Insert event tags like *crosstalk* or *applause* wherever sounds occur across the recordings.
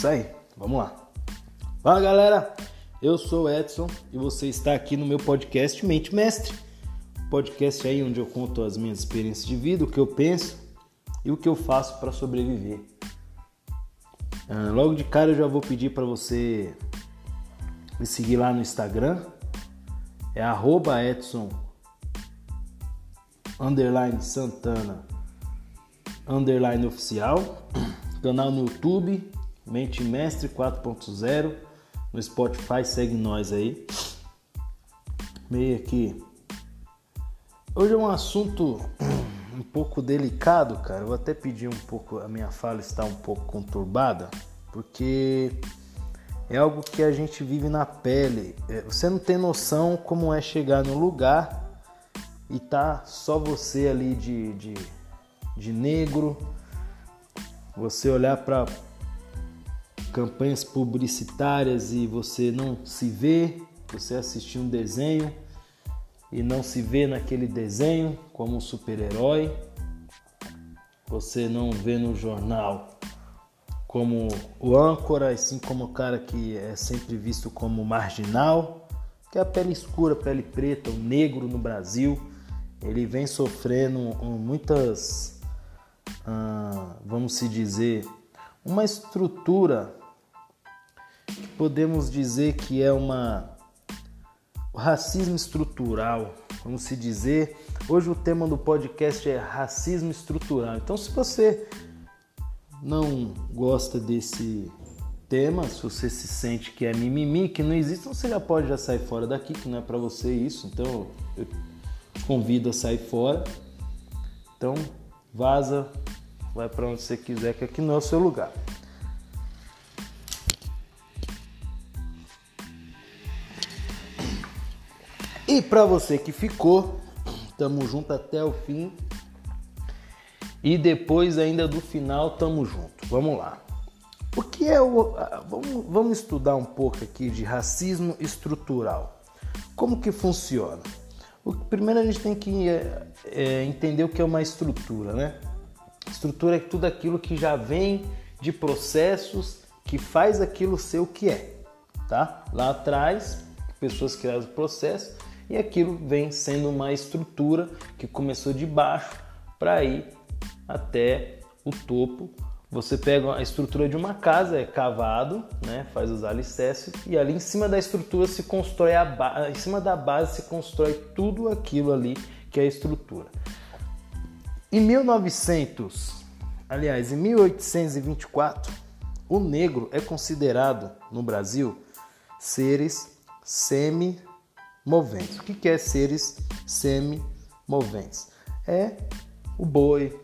Isso aí, vamos lá. Fala galera, eu sou o Edson e você está aqui no meu podcast Mente Mestre. Podcast aí onde eu conto as minhas experiências de vida, o que eu penso e o que eu faço para sobreviver. Ah, logo de cara eu já vou pedir para você me seguir lá no Instagram, é Edson underline Santana underline oficial, *clears throat* canal no YouTube, Mente Mestre 4.0, no Spotify, segue nós aí. Meio aqui. Hoje é um assunto *clears throat* um pouco delicado, cara. Eu vou até pedir um pouco, a minha fala está um pouco conturbada, porque é algo que a gente vive na pele. É, você não tem noção como é chegar no lugar e tá só você ali de, de, de negro, você olhar para campanhas publicitárias e você não se vê, você assistir um desenho e não se vê naquele desenho como um super-herói, você não vê no jornal como o âncora, assim como o cara que é sempre visto como marginal, que é a pele escura, a pele preta, o negro no Brasil, ele vem sofrendo muitas, ah, vamos se dizer, uma estrutura podemos dizer que é uma racismo estrutural, vamos se dizer. Hoje o tema do podcast é racismo estrutural. Então, se você não gosta desse tema, se você se sente que é mimimi, que não existe, você já pode já sair fora daqui, que não é para você isso. Então eu convido a sair fora. Então vaza, vai para onde você quiser, que aqui não é o seu lugar. E para você que ficou, tamo junto até o fim. E depois ainda do final tamo junto. Vamos lá. O que é o. Vamos, vamos estudar um pouco aqui de racismo estrutural. Como que funciona? O, primeiro a gente tem que é, é, entender o que é uma estrutura, né? Estrutura é tudo aquilo que já vem de processos que faz aquilo ser o que é, tá? Lá atrás, pessoas criaram o processo e aquilo vem sendo uma estrutura que começou de baixo para ir até o topo. Você pega a estrutura de uma casa, é cavado, né, faz os alicerces e ali em cima da estrutura se constrói a em cima da base se constrói tudo aquilo ali que é a estrutura. Em 1900, aliás, em 1824, o negro é considerado no Brasil seres semi-moventes. O que é seres semi-moventes? É o boi,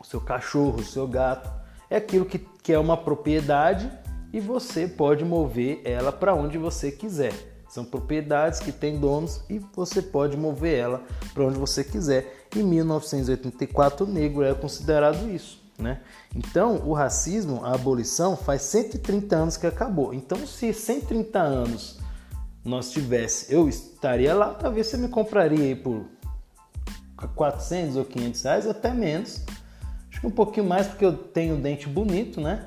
o seu cachorro, o seu gato, é aquilo que, que é uma propriedade e você pode mover ela para onde você quiser. São propriedades que têm donos e você pode mover ela para onde você quiser. Em 1984, o negro é considerado isso. Né? Então, o racismo, a abolição, faz 130 anos que acabou. Então, se 130 anos nós tivesse, eu estaria lá, talvez você me compraria aí por 400 ou 500 reais, até menos. Acho que um pouquinho mais porque eu tenho dente bonito, né?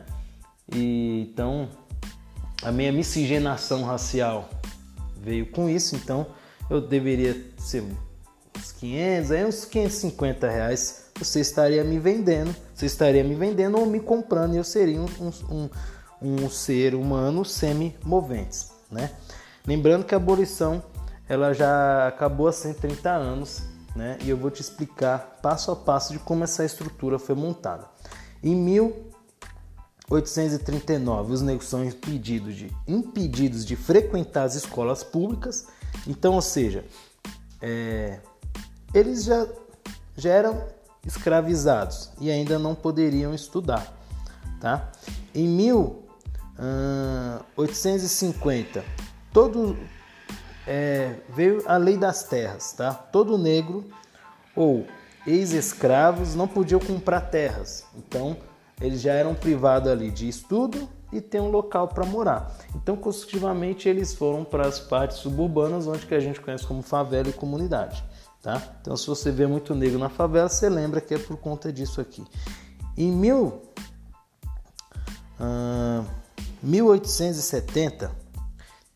E então a minha miscigenação racial veio com isso, então eu deveria ser uns 500, aí uns 550 reais você estaria me vendendo, você estaria me vendendo ou me comprando e eu seria um, um, um ser humano semi-moventes, né? Lembrando que a abolição ela já acabou há 130 anos né? E eu vou te explicar passo a passo de como essa estrutura foi montada. Em 1839, os negros são impedidos de, impedidos de frequentar as escolas públicas. Então, ou seja, é, eles já, já eram escravizados e ainda não poderiam estudar. Tá? Em 1850, todo, é, veio a lei das terras, tá? Todo negro ou ex-escravos não podiam comprar terras, então eles já eram privados ali de estudo e ter um local para morar. Então, consecutivamente, eles foram para as partes suburbanas, onde que a gente conhece como favela e comunidade, tá? Então, se você vê muito negro na favela, você lembra que é por conta disso aqui. Em mil, 1870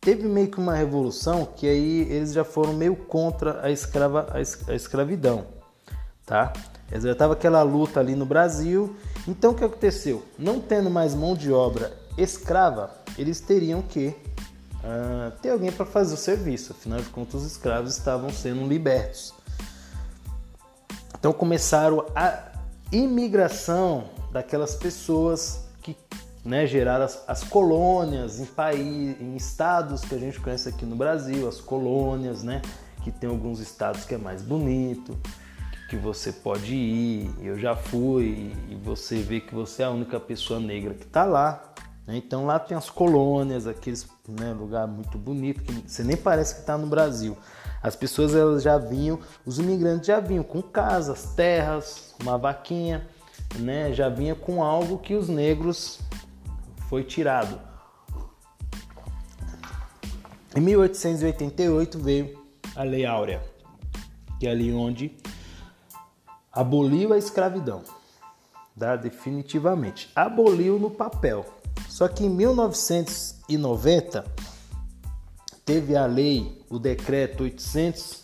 teve meio que uma revolução que aí eles já foram meio contra a, escrava, a escravidão, tá? Já estava aquela luta ali no Brasil. Então o que aconteceu? Não tendo mais mão de obra escrava, eles teriam que uh, ter alguém para fazer o serviço. Afinal de contas, os escravos estavam sendo libertos. Então começaram a imigração daquelas pessoas que né, geraram as, as colônias em, país, em estados que a gente conhece aqui no Brasil, as colônias, né, que tem alguns estados que é mais bonito, que você pode ir. Eu já fui e você vê que você é a única pessoa negra que está lá. Né? Então lá tem as colônias, aqueles né, lugar muito bonito que você nem parece que está no Brasil. As pessoas elas já vinham, os imigrantes já vinham com casas, terras, uma vaquinha, né? Já vinha com algo que os negros foi tirado. Em 1888 veio a Lei Áurea, que é ali onde aboliu a escravidão, tá? definitivamente. Aboliu no papel. Só que em 1990 teve a lei, o decreto 800,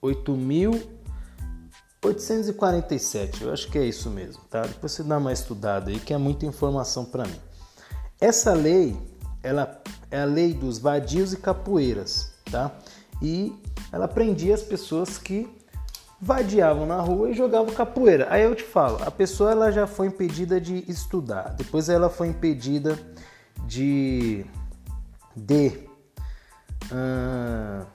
8.847, eu acho que é isso mesmo, tá? Depois você dá uma estudada aí, que é muita informação para mim. Essa lei, ela é a lei dos vadios e capoeiras, tá? E ela prendia as pessoas que vadiavam na rua e jogavam capoeira. Aí eu te falo, a pessoa ela já foi impedida de estudar, depois ela foi impedida de de uh,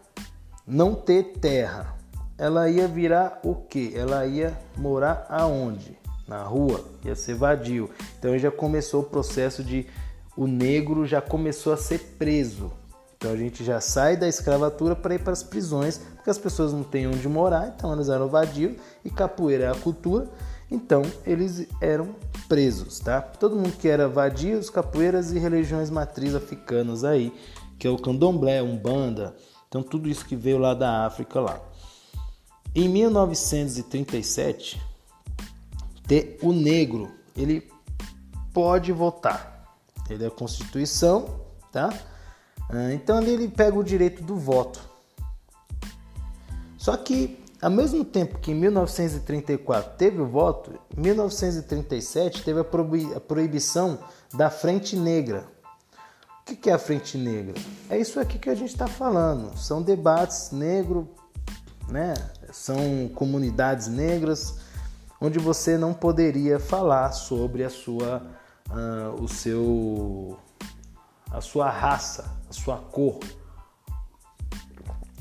não ter terra. Ela ia virar o quê? Ela ia morar aonde? Na rua, ia ser vadio. Então já começou o processo de o negro já começou a ser preso. Então a gente já sai da escravatura para ir para as prisões, porque as pessoas não têm onde morar, então eles eram vadios e capoeira é a cultura, então eles eram presos, tá? Todo mundo que era vadios, capoeiras e religiões matriz africanas aí, que é o candomblé, umbanda, então tudo isso que veio lá da África lá. Em 1937, ter o negro, ele pode votar. Ele é a Constituição, tá? Ah, então ali ele pega o direito do voto. Só que, ao mesmo tempo que em 1934 teve o voto, em 1937 teve a proibição da Frente Negra. O que é a Frente Negra? É isso aqui que a gente está falando. São debates negro, né? São comunidades negras onde você não poderia falar sobre a sua uh, o seu, a sua raça, a sua cor,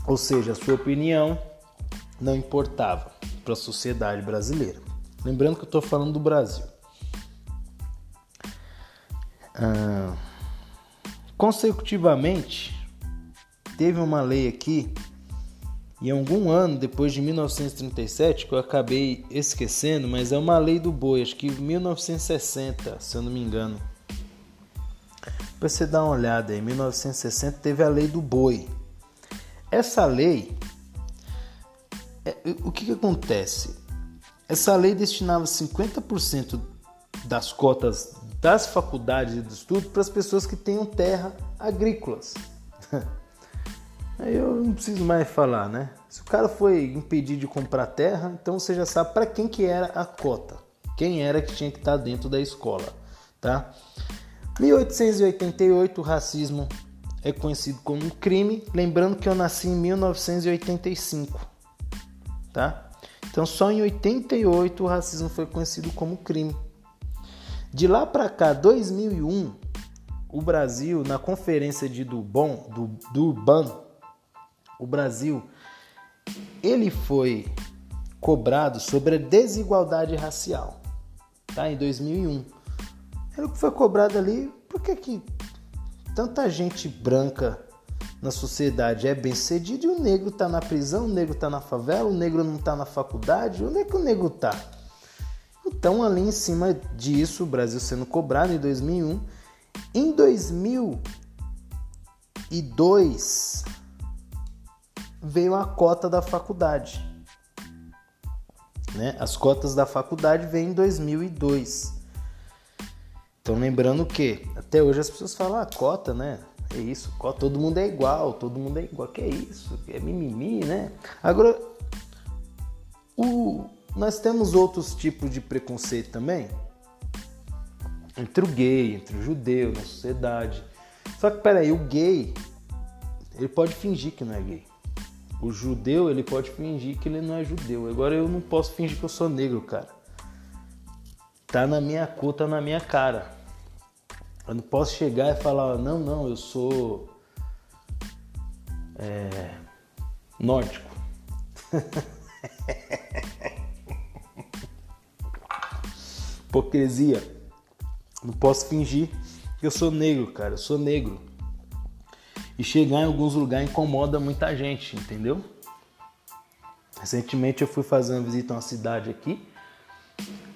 ou seja, a sua opinião não importava para a sociedade brasileira. Lembrando que eu estou falando do Brasil. Uh, consecutivamente, teve uma lei aqui e algum ano depois de 1937, que eu acabei esquecendo, mas é uma lei do boi, acho que 1960, se eu não me engano. Para você dar uma olhada aí, 1960 teve a lei do boi. Essa lei, é, o que, que acontece? Essa lei destinava 50% das cotas das faculdades e do estudo para as pessoas que tenham terra agrícolas. *laughs* Aí eu não preciso mais falar, né? Se o cara foi impedido de comprar terra, então você já sabe para quem que era a cota, quem era que tinha que estar tá dentro da escola, tá? 1888 o racismo é conhecido como um crime, lembrando que eu nasci em 1985, tá? Então só em 88 o racismo foi conhecido como crime. De lá para cá, 2001, o Brasil na conferência de Durban, Durban o Brasil, ele foi cobrado sobre a desigualdade racial, tá? Em 2001. Ele foi cobrado ali, por que que tanta gente branca na sociedade é bem cedido e o negro está na prisão, o negro está na favela, o negro não está na faculdade, onde é que o negro está? Então, ali em cima disso, o Brasil sendo cobrado em 2001. Em 2002, veio a cota da faculdade. Né? As cotas da faculdade vêm em 2002. Então lembrando que Até hoje as pessoas falam, ah, cota, né? É isso, cota, todo mundo é igual, todo mundo é igual. Que é isso? É mimimi, né? Agora, o, nós temos outros tipos de preconceito também. Entre o gay, entre o judeu, na sociedade. Só que, peraí, o gay, ele pode fingir que não é gay. O judeu, ele pode fingir que ele não é judeu. Agora eu não posso fingir que eu sou negro, cara. Tá na minha cor, tá na minha cara. Eu não posso chegar e falar, não, não, eu sou é, nórdico. *laughs* Hipocrisia. Não posso fingir que eu sou negro, cara. Eu sou negro. E chegar em alguns lugares incomoda muita gente, entendeu? Recentemente eu fui fazer uma visita a uma cidade aqui.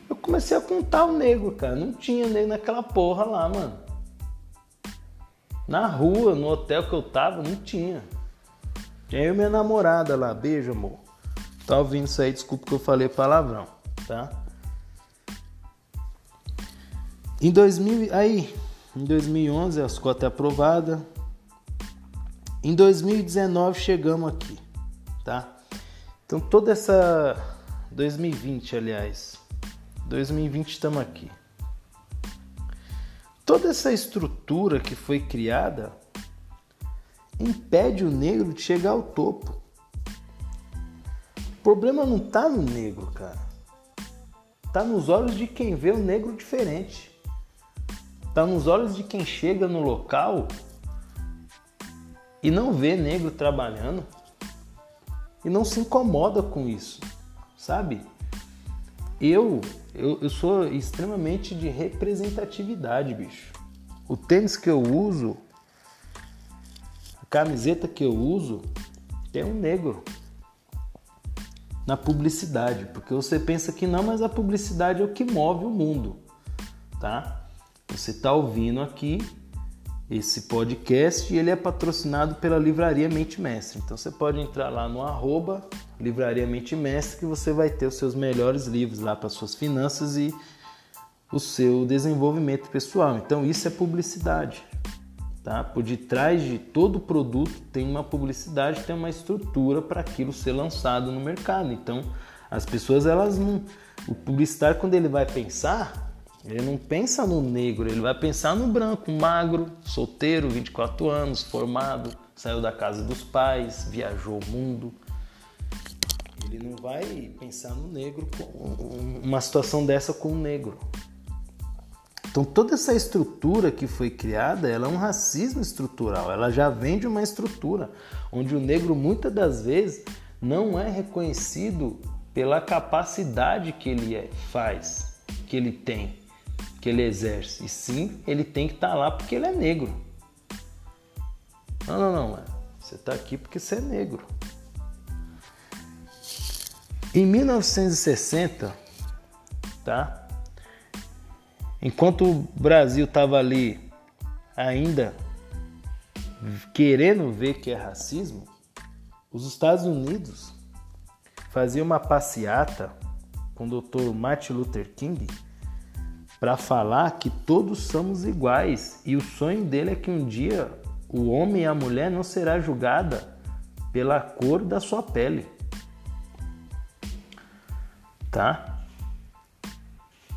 Eu comecei a contar o negro, cara. Não tinha negro naquela porra lá, mano. Na rua, no hotel que eu tava, não tinha. Tinha eu e minha namorada lá. Beijo, amor. Tá ouvindo isso aí? Desculpa que eu falei palavrão, tá? Em 2000, aí, em 2011 as cotas aprovadas. Em 2019 chegamos aqui, tá? Então toda essa 2020, aliás, 2020 estamos aqui. Toda essa estrutura que foi criada impede o negro de chegar ao topo. O problema não está no negro, cara. Está nos olhos de quem vê o negro diferente. Está nos olhos de quem chega no local e não vê negro trabalhando e não se incomoda com isso, sabe? Eu, eu, eu sou extremamente de representatividade, bicho. O tênis que eu uso, a camiseta que eu uso, tem um negro na publicidade, porque você pensa que não, mas a publicidade é o que move o mundo, tá? Você está ouvindo aqui esse podcast ele é patrocinado pela Livraria Mente Mestre. Então você pode entrar lá no arroba Livraria Mente Mestre que você vai ter os seus melhores livros lá para suas finanças e o seu desenvolvimento pessoal. Então isso é publicidade. Tá? Por detrás de todo produto tem uma publicidade, tem uma estrutura para aquilo ser lançado no mercado. Então as pessoas elas não, o publicitário quando ele vai pensar ele não pensa no negro, ele vai pensar no branco, magro, solteiro, 24 anos, formado, saiu da casa dos pais, viajou o mundo. Ele não vai pensar no negro, uma situação dessa com o negro. Então toda essa estrutura que foi criada, ela é um racismo estrutural, ela já vem de uma estrutura onde o negro muitas das vezes não é reconhecido pela capacidade que ele é, faz, que ele tem que ele exerce, e sim ele tem que estar tá lá porque ele é negro. Não, não, não, você está aqui porque você é negro. Em 1960, tá? Enquanto o Brasil estava ali ainda querendo ver que é racismo, os Estados Unidos faziam uma passeata com o Dr. Martin Luther King para falar que todos somos iguais e o sonho dele é que um dia o homem e a mulher não será julgada pela cor da sua pele. Tá?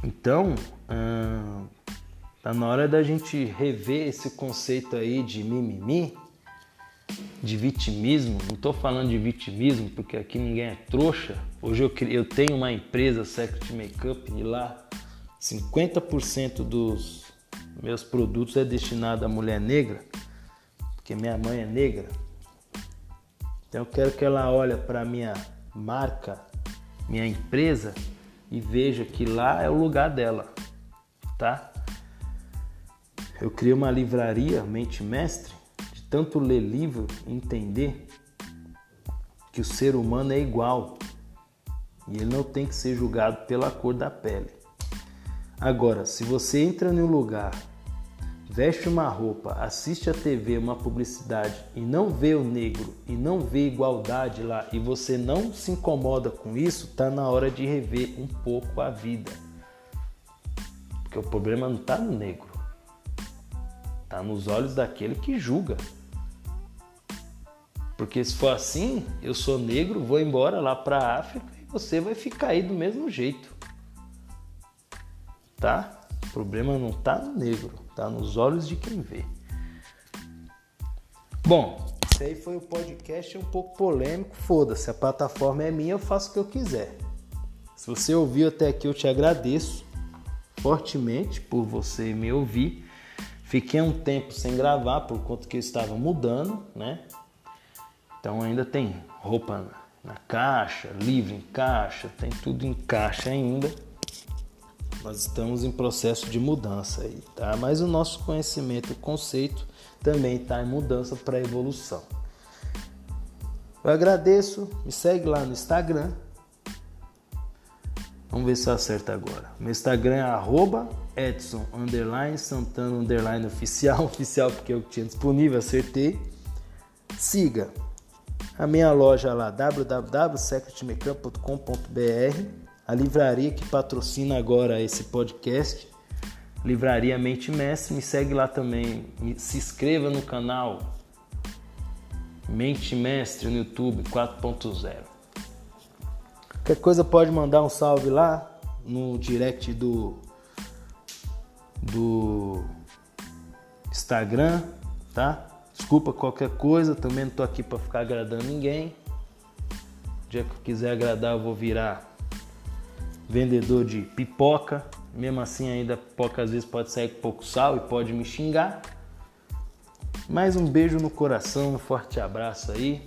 Então, hum, tá na hora da gente rever esse conceito aí de mimimi, de vitimismo. Não estou falando de vitimismo porque aqui ninguém é trouxa. Hoje eu, eu tenho uma empresa Secret Makeup e lá 50% dos meus produtos é destinado à mulher negra, porque minha mãe é negra. Então eu quero que ela olhe para minha marca, minha empresa e veja que lá é o lugar dela, tá? Eu criei uma livraria Mente Mestre, de tanto ler livro entender que o ser humano é igual e ele não tem que ser julgado pela cor da pele. Agora, se você entra em um lugar, veste uma roupa, assiste a TV, uma publicidade e não vê o negro e não vê igualdade lá e você não se incomoda com isso, tá na hora de rever um pouco a vida. Porque o problema não está no negro. Tá nos olhos daquele que julga. Porque se for assim, eu sou negro, vou embora lá para a África e você vai ficar aí do mesmo jeito. Tá? O problema não tá no negro, tá nos olhos de quem vê. Bom, esse aí foi o podcast um pouco polêmico. Foda-se, a plataforma é minha, eu faço o que eu quiser. Se você ouviu até aqui, eu te agradeço fortemente por você me ouvir. Fiquei um tempo sem gravar por conta que eu estava mudando, né? Então ainda tem roupa na caixa, livro em caixa, tem tudo em caixa ainda. Nós estamos em processo de mudança aí, tá? Mas o nosso conhecimento, o conceito também está em mudança para evolução. Eu agradeço, me segue lá no Instagram. Vamos ver se acerta agora. Meu Instagram é arroba Edson underline Santana underline oficial, *laughs* oficial porque eu tinha disponível, acertei. Siga a minha loja lá www.secretmakeup.com.br, a livraria que patrocina agora esse podcast Livraria Mente Mestre. Me segue lá também. Se inscreva no canal Mente Mestre no YouTube 4.0. Qualquer coisa pode mandar um salve lá no direct do do Instagram, tá? Desculpa qualquer coisa, também não tô aqui para ficar agradando ninguém. O dia que eu quiser agradar, eu vou virar vendedor de pipoca. Mesmo assim, ainda poucas vezes pode sair com pouco sal e pode me xingar. Mais um beijo no coração, um forte abraço aí.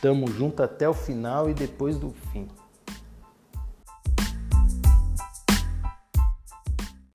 Tamo junto até o final e depois do fim.